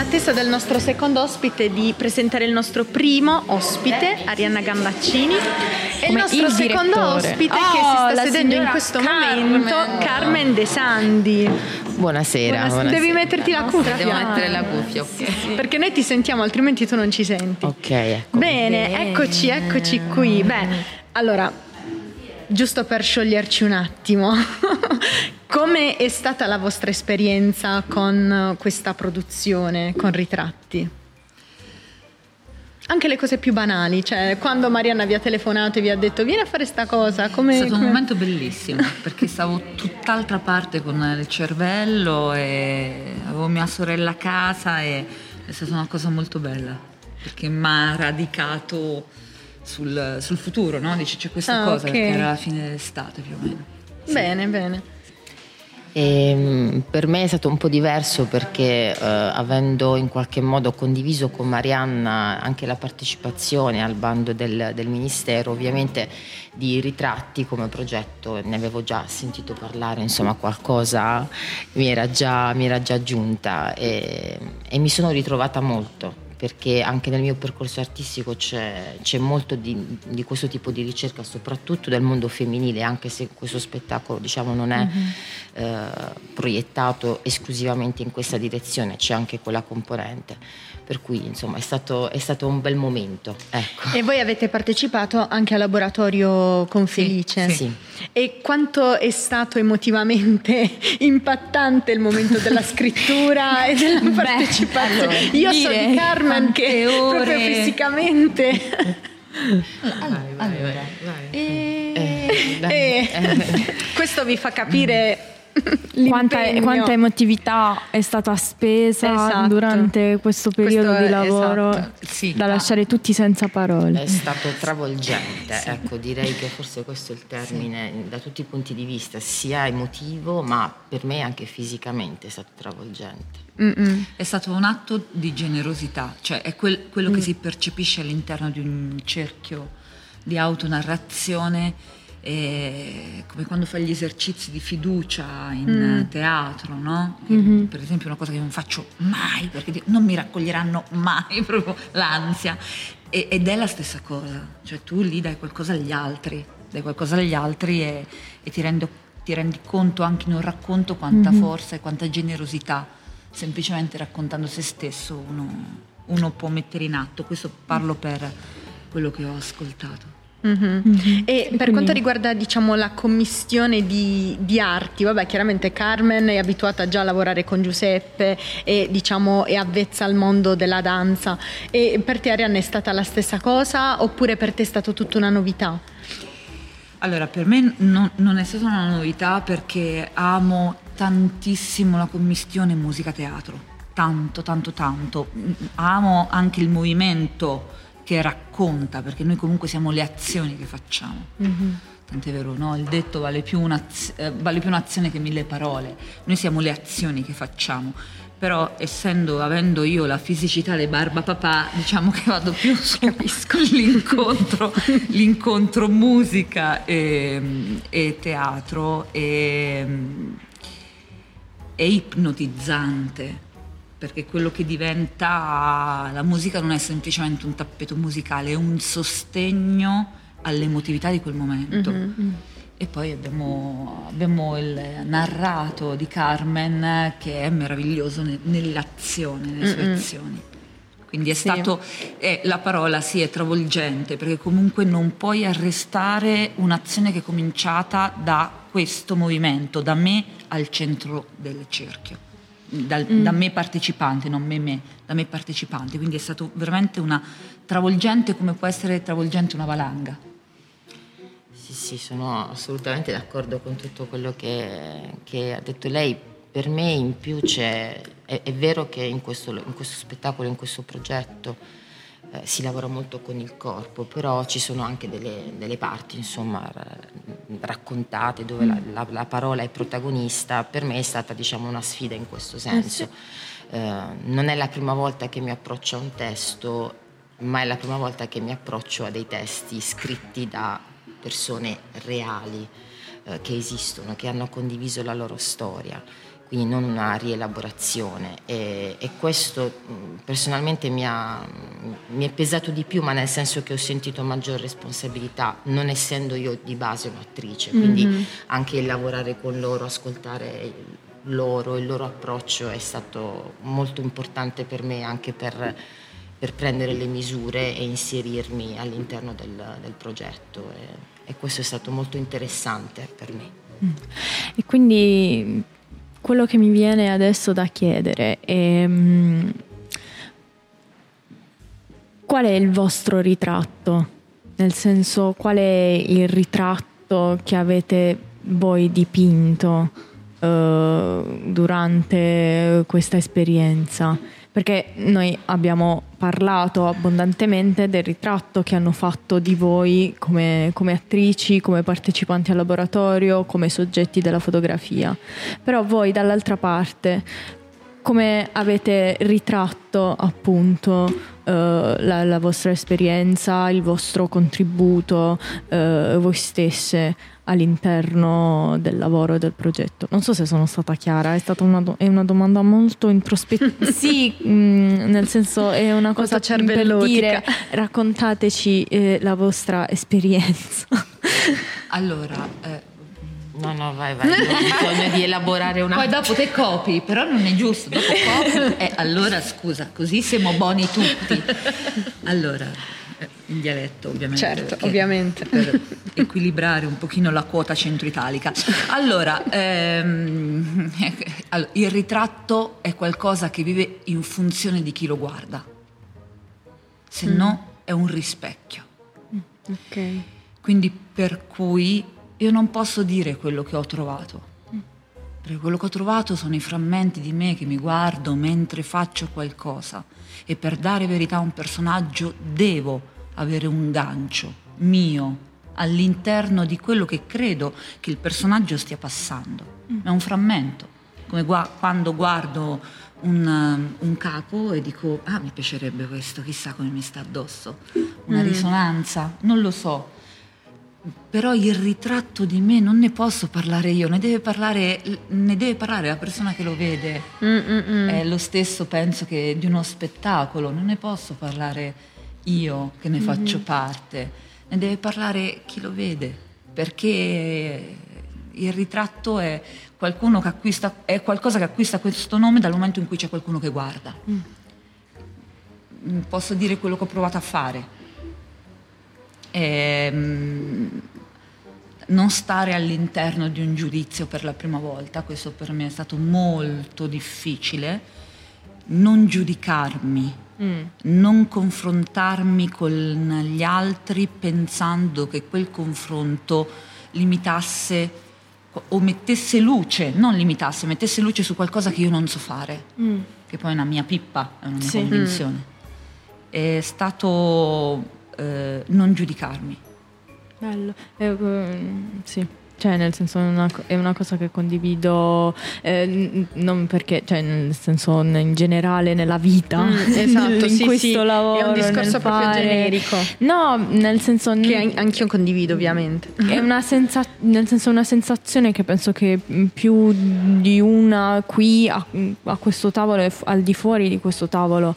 nell'attesa del nostro secondo ospite di presentare il nostro primo ospite, Arianna Gambaccini, e il nostro il secondo direttore. ospite che Oh, si sta la sedendo in questo Carmen. momento, Carmen De Sandi. Buonasera. Buonasera. buonasera. Devi metterti la cuffia. Devo mettere la cuffia, ok. Perché noi ti sentiamo, altrimenti tu non ci senti. Ok, ecco. Bene, Bene. eccoci, eccoci qui. Beh, allora, giusto per scioglierci un attimo, come è stata la vostra esperienza con questa produzione, con ritratti? Anche le cose più banali, cioè quando Marianna vi ha telefonato e vi ha detto vieni a fare sta cosa, come... È stato un come- momento bellissimo perché stavo tutt'altra parte con il cervello e avevo mia sorella a casa e è stata una cosa molto bella perché mi ha radicato sul, sul futuro, no? Dice c'è questa Ah, cosa ok. che era la fine dell'estate più o meno. Bene, bene. E, mh, per me è stato un po' diverso perché eh, avendo in qualche modo condiviso con Marianna anche la partecipazione al bando del, del Ministero, ovviamente di ritratti come progetto ne avevo già sentito parlare, insomma qualcosa mi era già, mi era già giunta e, e mi sono ritrovata molto perché anche nel mio percorso artistico c'è, c'è molto di, di questo tipo di ricerca, soprattutto del mondo femminile, anche se questo spettacolo diciamo, non è eh, proiettato esclusivamente in questa direzione, c'è anche quella componente. Per cui insomma è stato, è stato un bel momento. Ecco. E voi avete partecipato anche al laboratorio con Felice. Sì. E quanto è stato emotivamente impattante il momento della scrittura e della Beh, partecipazione? allora, Io so dire di Carmen che quante ore. proprio fisicamente Allora, questo vi fa capire Quanta, l'impegno. quanta emotività è stata spesa Esatto. durante questo periodo Questo di lavoro esatto. Sì. da lasciare tutti senza parole. È stato travolgente, ecco, direi che forse questo è il termine da tutti i punti di vista, sia emotivo, ma per me anche fisicamente è stato travolgente. Mm-mm. È stato un atto di generosità, cioè è quel- quello che si percepisce all'interno di un cerchio di autonarrazione, eh, come quando fai gli esercizi di fiducia in teatro, no? Che, Per esempio una cosa che non faccio mai, perché non mi raccoglieranno mai, proprio l'ansia. E- ed è la stessa cosa, cioè tu lì dai qualcosa agli altri, dai qualcosa agli altri e, e ti, rendo- ti rendi conto anche in un racconto quanta forza e quanta generosità semplicemente raccontando se stesso uno, uno può mettere in atto. Questo parlo per quello che ho ascoltato. Mhm. E per quindi- quanto riguarda diciamo, la commissione di, di arti, vabbè, chiaramente Carmen è abituata già a lavorare con Giuseppe e diciamo, è avvezza al mondo della danza. E per te Arianna è stata la stessa cosa oppure per te è stata tutta una novità? Allora, per me non, non è stata una novità perché amo tantissimo la commistione musica-teatro, tanto, tanto, tanto. Amo anche il movimento che racconta, perché noi comunque siamo le azioni che facciamo. Tant'è vero, no? Il detto vale più, eh, vale più un'azione che mille parole. Noi siamo le azioni che facciamo. Però essendo, avendo io la fisicità dei barba papà, diciamo che vado più su l'incontro, l'incontro musica e, e teatro e, è ipnotizzante perché quello che diventa la musica non è semplicemente un tappeto musicale, è un sostegno all'emotività di quel momento. E poi abbiamo, abbiamo il narrato di Carmen che è meraviglioso ne- nell'azione, nelle sue azioni. Quindi è stato, eh, la parola sì è travolgente perché comunque non puoi arrestare un'azione che è cominciata da questo movimento, da me al centro del cerchio, dal- da me partecipante, non me me, da me partecipante. Quindi è stato veramente una travolgente come può essere travolgente una valanga. Sì, sì, sono assolutamente d'accordo con tutto quello che, che ha detto lei. Per me in più c'è, è, è vero che in questo, in questo spettacolo, in questo progetto eh, si lavora molto con il corpo, però ci sono anche delle, delle parti insomma, ra- raccontate dove la, la- la parola è protagonista. Per me è stata diciamo, una sfida in questo senso. Eh, non è la prima volta che mi approccio a un testo, ma è la prima volta che mi approccio a dei testi scritti da persone reali eh, che esistono, che hanno condiviso la loro storia. Quindi non una rielaborazione e, e questo personalmente mi, ha, mi, è pesato di più ma nel senso che ho sentito maggior responsabilità non essendo io di base un'attrice quindi mm-hmm. anche lavorare con loro ascoltare loro il loro approccio è stato molto importante per me anche per, per prendere le misure e inserirmi all'interno del, del progetto e, e questo è stato molto interessante per me mm. e quindi quello che mi viene adesso da chiedere è um, qual è il vostro ritratto? Nel senso, qual è il ritratto che avete voi dipinto uh, durante questa esperienza? Perché noi abbiamo parlato abbondantemente del ritratto che hanno fatto di voi come, come, attrici, come partecipanti al laboratorio, come soggetti della fotografia. Però voi dall'altra parte come avete ritratto appunto eh, la, la, vostra esperienza, il vostro contributo, eh, voi stesse all'interno del lavoro e del progetto. Non so se sono stata chiara, è stata una, do- è una domanda molto introspettiva. sì, mh, mm, nel senso è una cosa per dire raccontateci eh, la vostra esperienza. allora, eh, No, no, vai, vai, ho bisogno di elaborare una... Poi dopo te copi, però non è giusto, dopo copi e allora scusa, così siamo buoni tutti. Allora, eh, in dialetto ovviamente. Certo, ovviamente. Per equilibrare un pochino la quota centro-italica. Allora, ehm, il ritratto è qualcosa che vive in funzione di chi lo guarda, se mm. no è un rispecchio. Mm, ok. Quindi per cui io non posso dire quello che ho trovato, perché quello che ho trovato sono i frammenti di me che mi guardo mentre faccio qualcosa e per dare verità a un personaggio devo avere un gancio mio all'interno di quello che credo che il personaggio stia passando. È un frammento, come gua- quando guardo un, un, capo e dico, ah mi piacerebbe questo, chissà come mi sta addosso, una mm. risonanza, non lo so però il ritratto di me non ne posso parlare io, ne deve parlare, ne deve parlare la persona che lo vede. Mm-mm. È lo stesso, penso, che di uno spettacolo, non ne posso parlare io che ne mm-hmm. faccio parte, ne deve parlare chi lo vede, perché il ritratto è, che acquista, è qualcosa che acquista questo nome dal momento in cui c'è qualcuno che guarda. Mm. Posso dire quello che ho provato a fare ehm, non stare all'interno di un giudizio per la prima volta, questo per me è stato molto difficile, non giudicarmi, mm. non confrontarmi con gli altri pensando che quel confronto limitasse o mettesse luce, non limitasse, mettesse luce su qualcosa che io non so fare, mm. che poi è una mia pippa, è una mia sì. convinzione. Mm. È stato eh, non giudicarmi. Bello, eh, sì. Cioè, nel senso, è una, è una cosa che condivido, eh, non perché, cioè, nel senso, in generale nella vita, mm, esatto, in sì, questo sì. lavoro. È un discorso proprio fare... generico. No, nel senso. Che anch'io condivido, ovviamente. È una nel senso, una sensazione che penso che più di una qui a, a questo tavolo e al di fuori di questo tavolo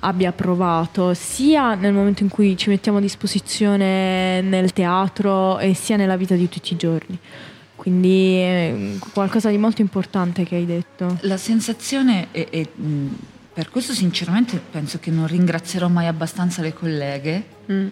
abbia provato, sia nel momento in cui ci mettiamo a disposizione nel teatro e sia nella vita di tutti i giorni. Quindi è qualcosa di molto importante che hai detto. La sensazione è, è per questo sinceramente penso che non ringrazierò mai abbastanza le colleghe. Mm.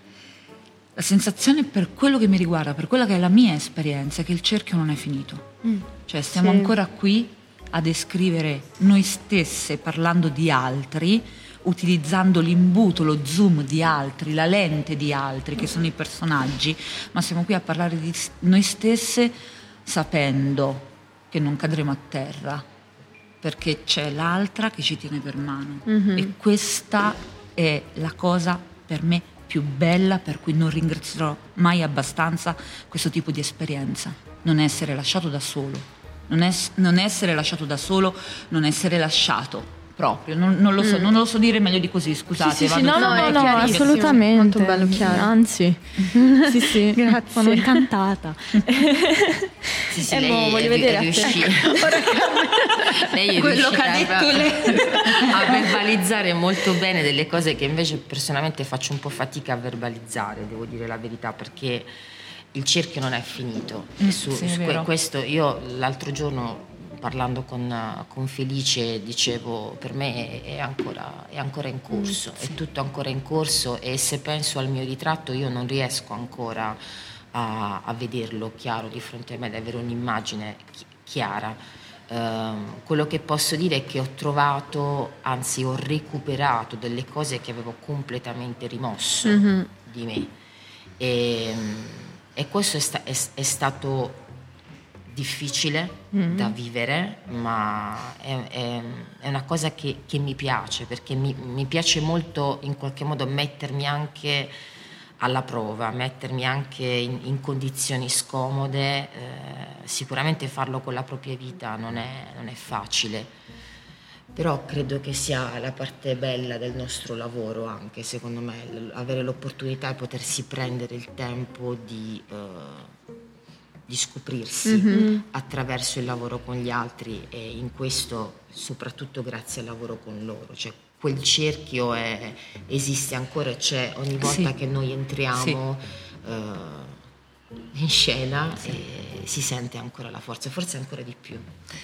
La sensazione per quello che mi riguarda, per quella che è la mia esperienza, è che il cerchio non è finito. Mm. Cioè stiamo sì. ancora qui a descrivere noi stesse parlando di altri, utilizzando l'imbuto, lo zoom di altri, la lente di altri, che sono i personaggi, ma siamo qui a parlare di noi stesse sapendo che non cadremo a terra, perché c'è l'altra che ci tiene per mano. Mm-hmm. E questa è la cosa per me più bella, per cui non ringrazierò mai abbastanza questo tipo di esperienza. Non essere lasciato da solo. Non, es- non essere lasciato da solo, non essere lasciato. Proprio, non, non lo so, mm. non lo so dire meglio di così, scusate. Sì, sì, sì no, no, no, no assolutamente. Molto bello, chiaro. Anzi, sì, sì, grazie. Sono incantata. sì, sì, lei boh, voglio vedere è riuscita. lei è Quello che ha detto lei. a verbalizzare molto bene delle cose che invece personalmente faccio un po' fatica a verbalizzare, devo dire la verità, perché il cerchio non è finito. Mm, su, sì, su questo io l'altro giorno parlando con, con, Felice dicevo per me è ancora, è ancora in corso, mm, sì. è tutto ancora in corso e se penso al mio ritratto io non riesco ancora a, a vederlo chiaro di fronte a me, ad avere un'immagine chi, chiara. Uh, quello che posso dire è che ho trovato, anzi ho recuperato delle cose che avevo completamente rimosso mm-hmm. di me e, e questo è, sta- è, è stato difficile mm-hmm. da vivere, ma è, è, è una cosa che, che, mi piace, perché mi, mi, piace molto in qualche modo mettermi anche alla prova, mettermi anche in, in condizioni scomode, eh, sicuramente farlo con la propria vita non è, non è, facile, però credo che sia la parte bella del nostro lavoro anche, secondo me, avere l'opportunità di potersi prendere il tempo di... Eh, di scoprirsi mm-hmm. attraverso il lavoro con gli altri e in questo soprattutto grazie al lavoro con loro. Cioè, quel cerchio è, esiste ancora e c'è ogni volta sì. che noi entriamo sì. uh, in scena sì. e si sente ancora la forza, forse ancora di più.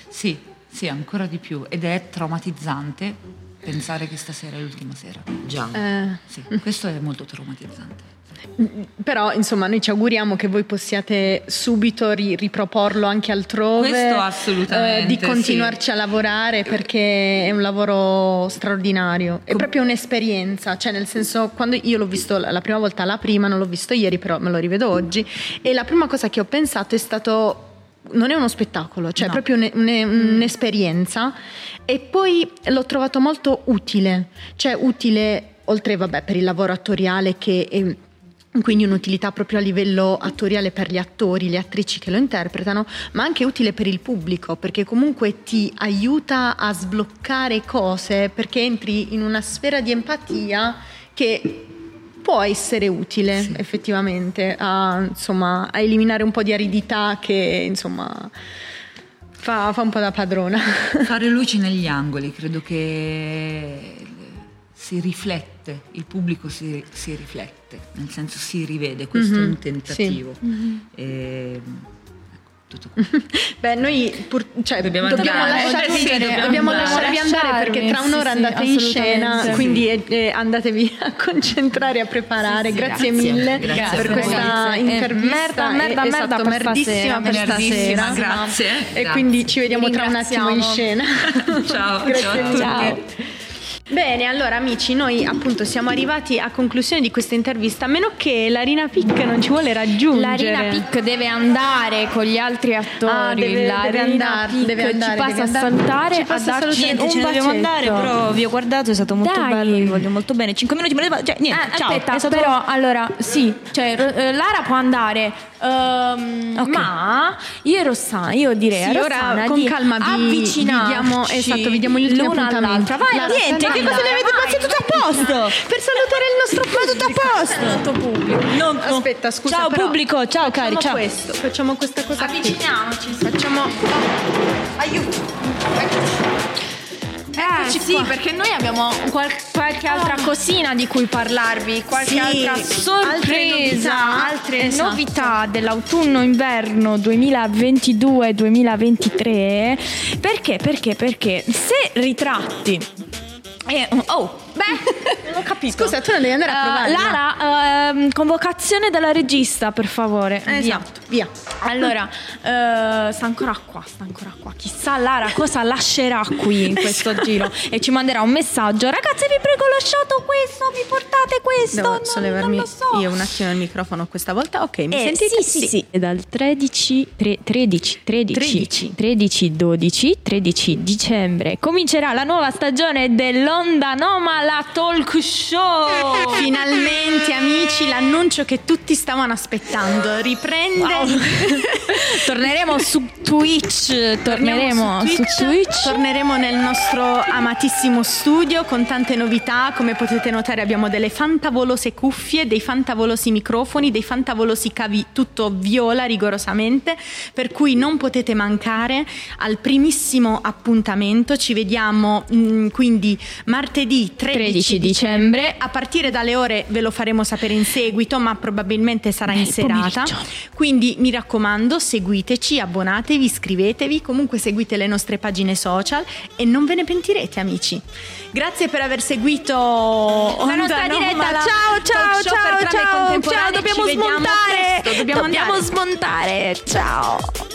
Sì, sì, ancora di più ed è traumatizzante pensare che stasera è l'ultima sera. Già. Eh. Sì, questo è molto traumatizzante. Però insomma noi ci auguriamo che voi possiate subito ri- riproporlo anche altrove. Questo assolutamente. Eh, di continuarci sì. a lavorare perché è un lavoro straordinario. È Com- proprio un'esperienza, cioè nel senso quando io l'ho visto la prima volta, la prima non l'ho visto ieri però me lo rivedo oggi e la prima cosa che ho pensato è stato non è uno spettacolo, cioè no. è proprio un, un, un'esperienza e poi l'ho trovato molto utile, cioè utile oltre vabbè, per il lavoro attoriale che è quindi un'utilità proprio a livello attoriale per gli attori, le attrici che lo interpretano, ma anche utile per il pubblico, perché comunque ti aiuta a sbloccare cose, perché entri in una sfera di empatia che può essere utile sì. effettivamente a, insomma, a, eliminare un po' di aridità che insomma fa, fa un po' da padrona. Fare luci negli angoli, credo che si riflette, il pubblico si, si, riflette, nel senso si rivede, questo mm-hmm. è un tentativo. Sì. Mm-hmm. E, ecco, Beh, noi pur, cioè, dobbiamo, dobbiamo lasciarvi, sì, dobbiamo dobbiamo lasciarvi andare perché tra un'ora sì, andate in scena, quindi eh, andatevi a concentrare a preparare. Grazie, grazie, mille grazie per questa eh, intervista. Merda, merda, merda esatto, per merdissima per stasera. Grazie. E quindi ci vediamo tra un attimo in scena. ciao, ciao. ciao. Bene, allora amici, noi appunto siamo arrivati a conclusione di questa intervista, a meno che Larina Pic non ci vuole raggiungere. Larina Pic deve andare con gli altri attori. Ah, deve, deve andare, Pic deve andare, ci passa a salutare, ci passa a darci niente, un ce ne dobbiamo andare, però vi ho guardato, è stato molto Dai. bello, vi voglio molto bene. 5 minuti, cioè niente, ah, ciao. Aspetta, stato... però allora, sì, cioè eh, Lara può andare Um, okay. Ma io Rossana, io direi sì, Rossana con calma vi, vi diamo, esatto, vi diamo l'ultimo appuntamento. Vai, la niente, che cosa deve fare? tutto a posto. Per salutare il nostro pubblico. tutto a posto. Pubblico. Non, Aspetta, scusa. Ciao pubblico, ciao cari, ciao. questo, facciamo questa cosa Avviciniamoci. Facciamo aiuto. Eccoci. Eh sì, qua. perché noi abbiamo qual- qualche altra oh. cosina di cui parlarvi, qualche sì, altra sorpresa, altre novità, altre esatto. novità dell'autunno-inverno 2022-2023. Perché? Perché? Perché se ritratti eh, oh, beh, non ho capito. Scusa, tu non devi andare a provare. Uh, Lara, uh, convocazione della regista, per favore. Esatto, via. via. Allora, uh, sta ancora qua, sta ancora qua. Chissà Lara cosa lascerà qui in questo esatto. giro e ci manderà un messaggio. Ragazzi, vi prego lasciato questo, mi portate questo. Devo non, sollevarmi non lo so. io un attimo il microfono questa volta. Ok, mi Eh, sentite? sì, sì, sì. E dal 13, tre- 13, 13, 13. 13, 12, 13 dicembre comincerà la nuova stagione dell'Onda Noma, la talk show. Finalmente amici, l'annuncio che tutti stavano aspettando riprende. torneremo su Twitch, torneremo su Twitch. Torneremo nel nostro amatissimo studio con tante novità. Come potete notare abbiamo delle fantavolose cuffie, dei fantavolosi microfoni, dei fantavolosi cavi tutto viola rigorosamente, per cui non potete mancare al primissimo appuntamento. Ci vediamo mm, quindi martedì 13, 13 dicembre. A partire dalle ore ve lo faremo sapere in seguito, ma probabilmente sarà in Beh, serata. pomeriggio. Quindi mi raccomando, seguiteci, abbonatevi, iscrivetevi, comunque seguite le nostre pagine social e non ve ne pentirete, amici. Grazie per aver seguito La nostra diretta, Nomala, ciao ciao ciao ciao ciao, dobbiamo Ci smontare, dobbiamo dobbiamo smontare, ciao.